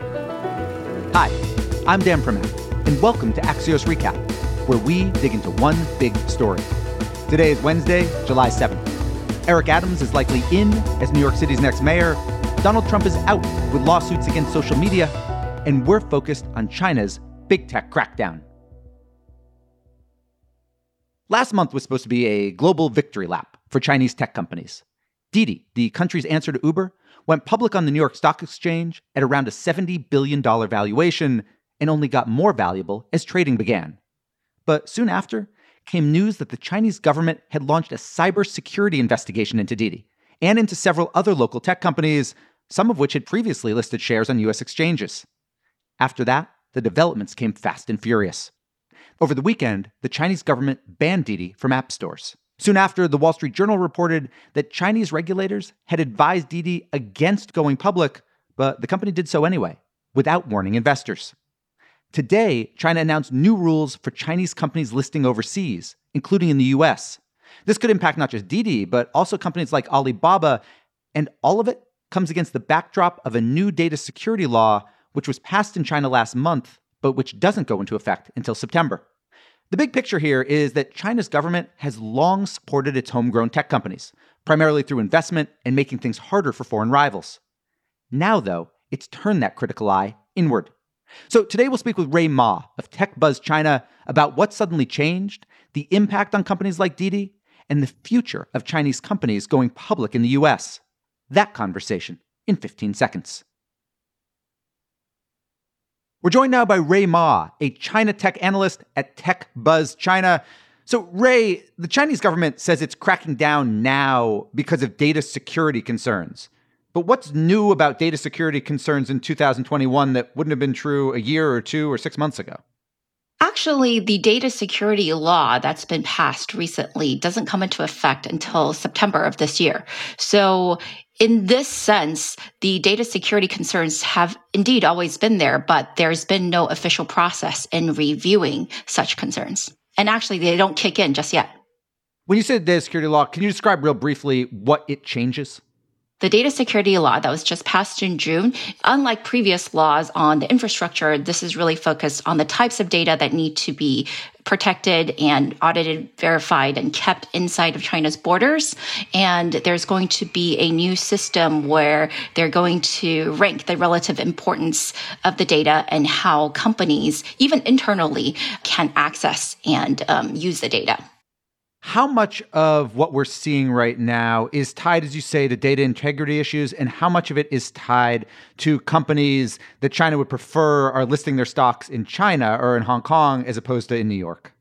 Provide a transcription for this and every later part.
Hi, I'm Dan Primack, and welcome to Axios Recap, where we dig into one big story. Today is Wednesday, July 7th. Eric Adams is likely in as New York City's next mayor. Donald Trump is out with lawsuits against social media, and we're focused on China's big tech crackdown. Last month was supposed to be a global victory lap for Chinese tech companies. Didi, the country's answer to Uber, went public on the New York Stock Exchange at around a $70 billion valuation and only got more valuable as trading began. But soon after came news that the Chinese government had launched a cybersecurity investigation into Didi and into several other local tech companies, some of which had previously listed shares on US exchanges. After that, the developments came fast and furious. Over the weekend, the Chinese government banned Didi from app stores. Soon after, the Wall Street Journal reported that Chinese regulators had advised Didi against going public, but the company did so anyway, without warning investors. Today, China announced new rules for Chinese companies listing overseas, including in the US. This could impact not just Didi, but also companies like Alibaba, and all of it comes against the backdrop of a new data security law, which was passed in China last month, but which doesn't go into effect until September. The big picture here is that China's government has long supported its homegrown tech companies, primarily through investment and making things harder for foreign rivals. Now, though, it's turned that critical eye inward. So today we'll speak with Ray Ma of Tech Buzz China about what suddenly changed, the impact on companies like Didi, and the future of Chinese companies going public in the US. That conversation in 15 seconds. We're joined now by Ray Ma, a China tech analyst at Tech Buzz China. So, Ray, the Chinese government says it's cracking down now because of data security concerns. But what's new about data security concerns in 2021 that wouldn't have been true a year or two or six months ago? Actually, the data security law that's been passed recently doesn't come into effect until September of this year. So in this sense, the data security concerns have indeed always been there, but there's been no official process in reviewing such concerns. And actually, they don't kick in just yet. When you said data security law, can you describe real briefly what it changes? The data security law that was just passed in June, unlike previous laws on the infrastructure, this is really focused on the types of data that need to be protected and audited, verified, and kept inside of China's borders. And there's going to be a new system where they're going to rank the relative importance of the data and how companies, even internally, can access and um, use the data. How much of what we're seeing right now is tied, as you say, to data integrity issues, and how much of it is tied to companies that China would prefer are listing their stocks in China or in Hong Kong as opposed to in New York?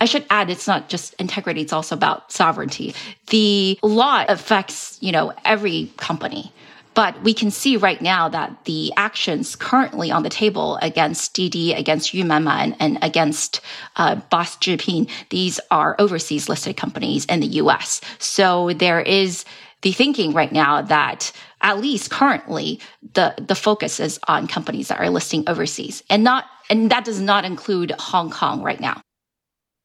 I should add it's not just integrity, it's also about sovereignty. The law affects, you know, every company. But we can see right now that the actions currently on the table against Didi, against Yunmanman, and, against uh, Boss Zhipin, these are overseas listed companies in the US. So there is the thinking right now that at least currently the the focus is on companies that are listing overseas and not and that does not include Hong Kong right now.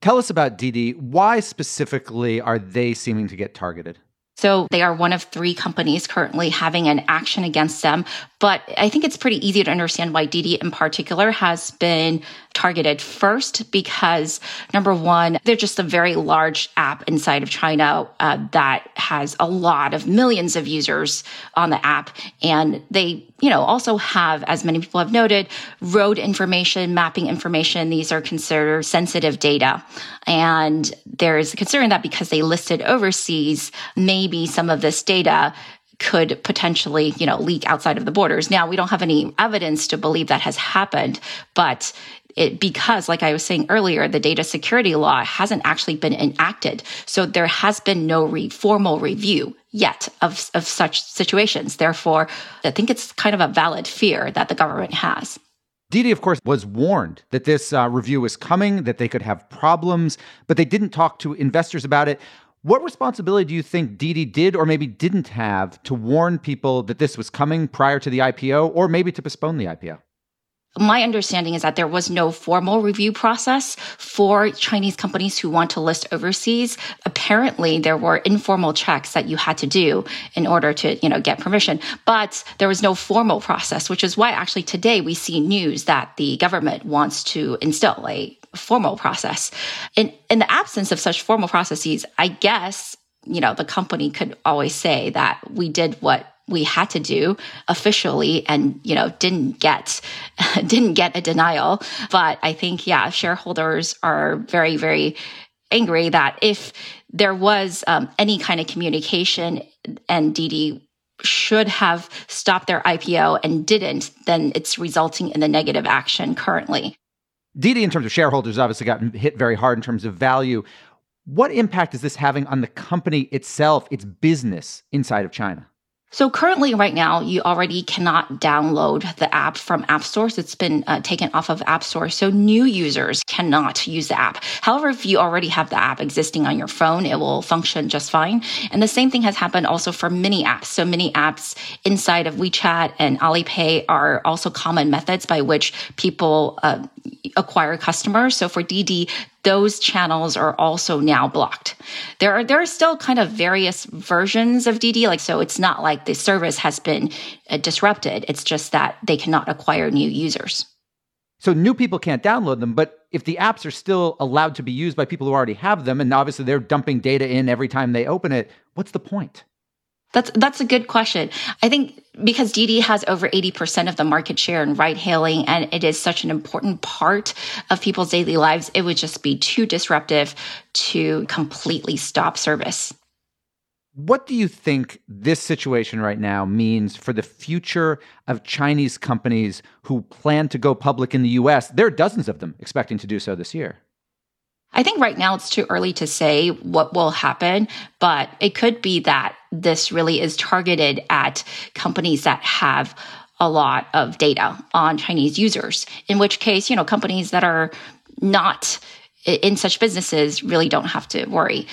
Tell us about Didi. Why specifically are they seeming to get targeted? So they are one of three companies currently having an action against them. But I think it's pretty easy to understand why Didi in particular has been targeted first because number one, they're just a very large app inside of China uh, that has a lot of millions of users on the app. And they, you know, also have, as many people have noted, road information, mapping information. These are considered sensitive data. And there's a concern that because they listed overseas, maybe some of this data could potentially, you know, leak outside of the borders. Now, we don't have any evidence to believe that has happened, but it, because, like I was saying earlier, the data security law hasn't actually been enacted. So there has been no re- formal review yet of, of such situations. Therefore, I think it's kind of a valid fear that the government has. Didi, of course, was warned that this uh, review was coming, that they could have problems, but they didn't talk to investors about it. What responsibility do you think Didi did or maybe didn't have to warn people that this was coming prior to the IPO or maybe to postpone the IPO? My understanding is that there was no formal review process for Chinese companies who want to list overseas. Apparently, there were informal checks that you had to do in order to, you know, get permission, but there was no formal process, which is why actually today we see news that the government wants to instill a formal process. In in the absence of such formal processes, I guess, you know, the company could always say that we did what we had to do officially and you know didn't get didn't get a denial but i think yeah shareholders are very very angry that if there was um, any kind of communication and Didi should have stopped their IPO and didn't, then it's resulting in the negative action currently. Didi in terms of shareholders, obviously got hit very hard in terms of value. What impact is this having on the company itself, its business inside of China? So currently, right now, you already cannot download the app from App Stores. It's been uh, taken off of App Store. So new users cannot use the app. However, if you already have the app existing on your phone, it will function just fine. And the same thing has happened also for mini apps. So mini apps inside of WeChat and Alipay are also common methods by which people uh, acquire customers. So for Didi, those channels are also now blocked. There are there are still kind of various versions of Didi like so it's not like the service has been uh, disrupted. It's just that they cannot acquire new users. So new people can't download them, but if the apps are still allowed to be used by people who already have them, and obviously they're dumping data in every time they open it, what's the point? That's that's a good question. I think because Didi has over 80% of the market share in ride hailing and it is such an important part of people's daily lives, it would just be too disruptive to completely stop service. What do you think this situation right now means for the future of Chinese companies who plan to go public in the US? There are dozens of them expecting to do so this year. I think right now it's too early to say what will happen, but it could be that this really is targeted at companies that have a lot of data on Chinese users, in which case, you know, companies that are not in such businesses really don't have to worry.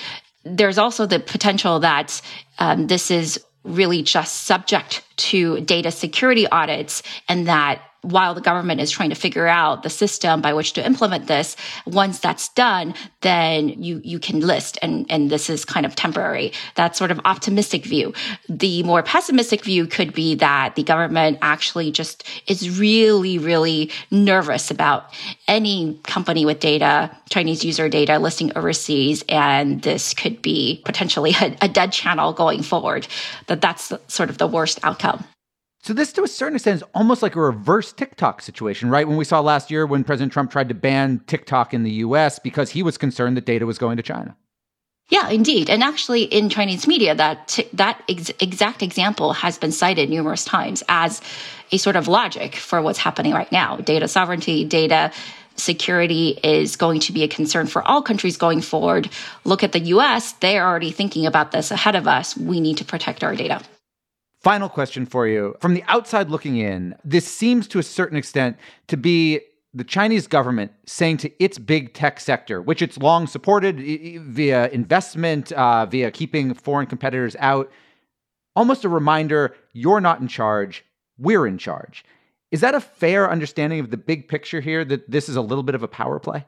There's also the potential that um, this is really just subject to data security audits and that while the government is trying to figure out the system by which to implement this, once that's done, then you, you can list and, and this is kind of temporary. That sort of optimistic view. The more pessimistic view could be that the government actually just is really, really nervous about any company with data, Chinese user data listing overseas. And this could be potentially a, a dead channel going forward. That that's sort of the worst outcome. So this, to a certain extent, is almost like a reverse TikTok situation, right? When we saw last year when President Trump tried to ban TikTok in the U.S. because he was concerned that data was going to China. Yeah, indeed. And actually, in Chinese media, that that ex- exact example has been cited numerous times as a sort of logic for what's happening right now. Data sovereignty, data security is going to be a concern for all countries going forward. Look at the US, they're already thinking about this ahead of us. We need to protect our data. Final question for you. From the outside looking in, this seems to a certain extent to be the Chinese government saying to its big tech sector, which it's long supported via investment, uh, via keeping foreign competitors out, almost a reminder you're not in charge, we're in charge. Is that a fair understanding of the big picture here that this is a little bit of a power play?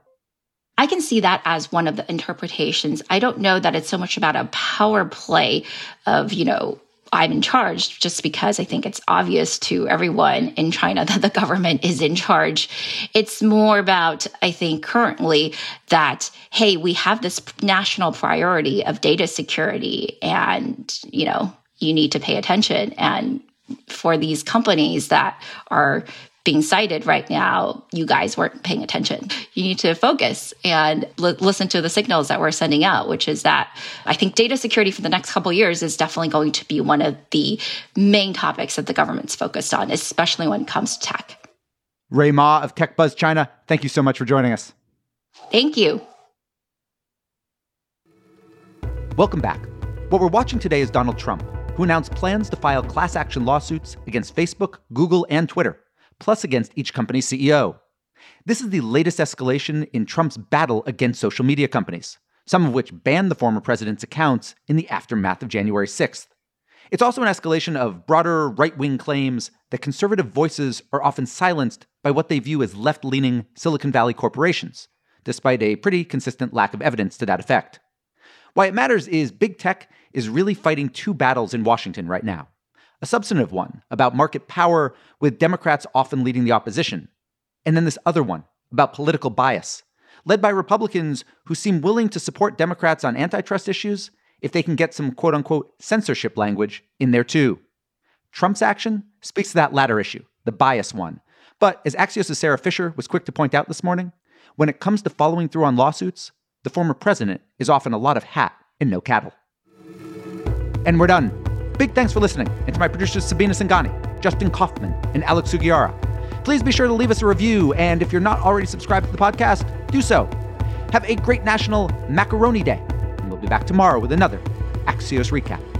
I can see that as one of the interpretations. I don't know that it's so much about a power play of, you know, I'm in charge just because I think it's obvious to everyone in China that the government is in charge. It's more about, I think, currently that, hey, we have this national priority of data security and, you know, you need to pay attention. And for these companies that are being cited right now, you guys weren't paying attention. You need to focus and l- listen to the signals that we're sending out, which is that I think data security for the next couple years is definitely going to be one of the main topics that the government's focused on, especially when it comes to tech. Ray Ma of Tech Buzz China, thank you so much for joining us. Thank you. Welcome back. What we're watching today is Donald Trump, who announced plans to file class action lawsuits against Facebook, Google, and Twitter, plus against each company's CEO. This is the latest escalation in Trump's battle against social media companies, some of which banned the former president's accounts in the aftermath of January 6th. It's also an escalation of broader right wing claims that conservative voices are often silenced by what they view as left leaning Silicon Valley corporations, despite a pretty consistent lack of evidence to that effect. Why it matters is big tech is really fighting two battles in Washington right now a substantive one about market power, with Democrats often leading the opposition, and then this other one about political bias, led by Republicans who seem willing to support Democrats on antitrust issues if they can get some quote unquote censorship language in there too. Trump's action speaks to that latter issue, the bias one. But as Axios' Sara Fischer was quick to point out this morning, when it comes to following through on lawsuits, the former president is often a lot of hat and no cattle. And we're done. Big thanks for listening, and to my producers Sabina Singani, Justin Kaufmann, and Alex Sugiura. Please be sure to leave us a review, and if you're not already subscribed to the podcast, do so. Have a great National Macaroni Day, and we'll be back tomorrow with another Axios Recap.